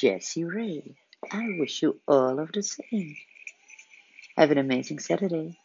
Jessie Ray. I wish you all of the same. Have an amazing Saturday.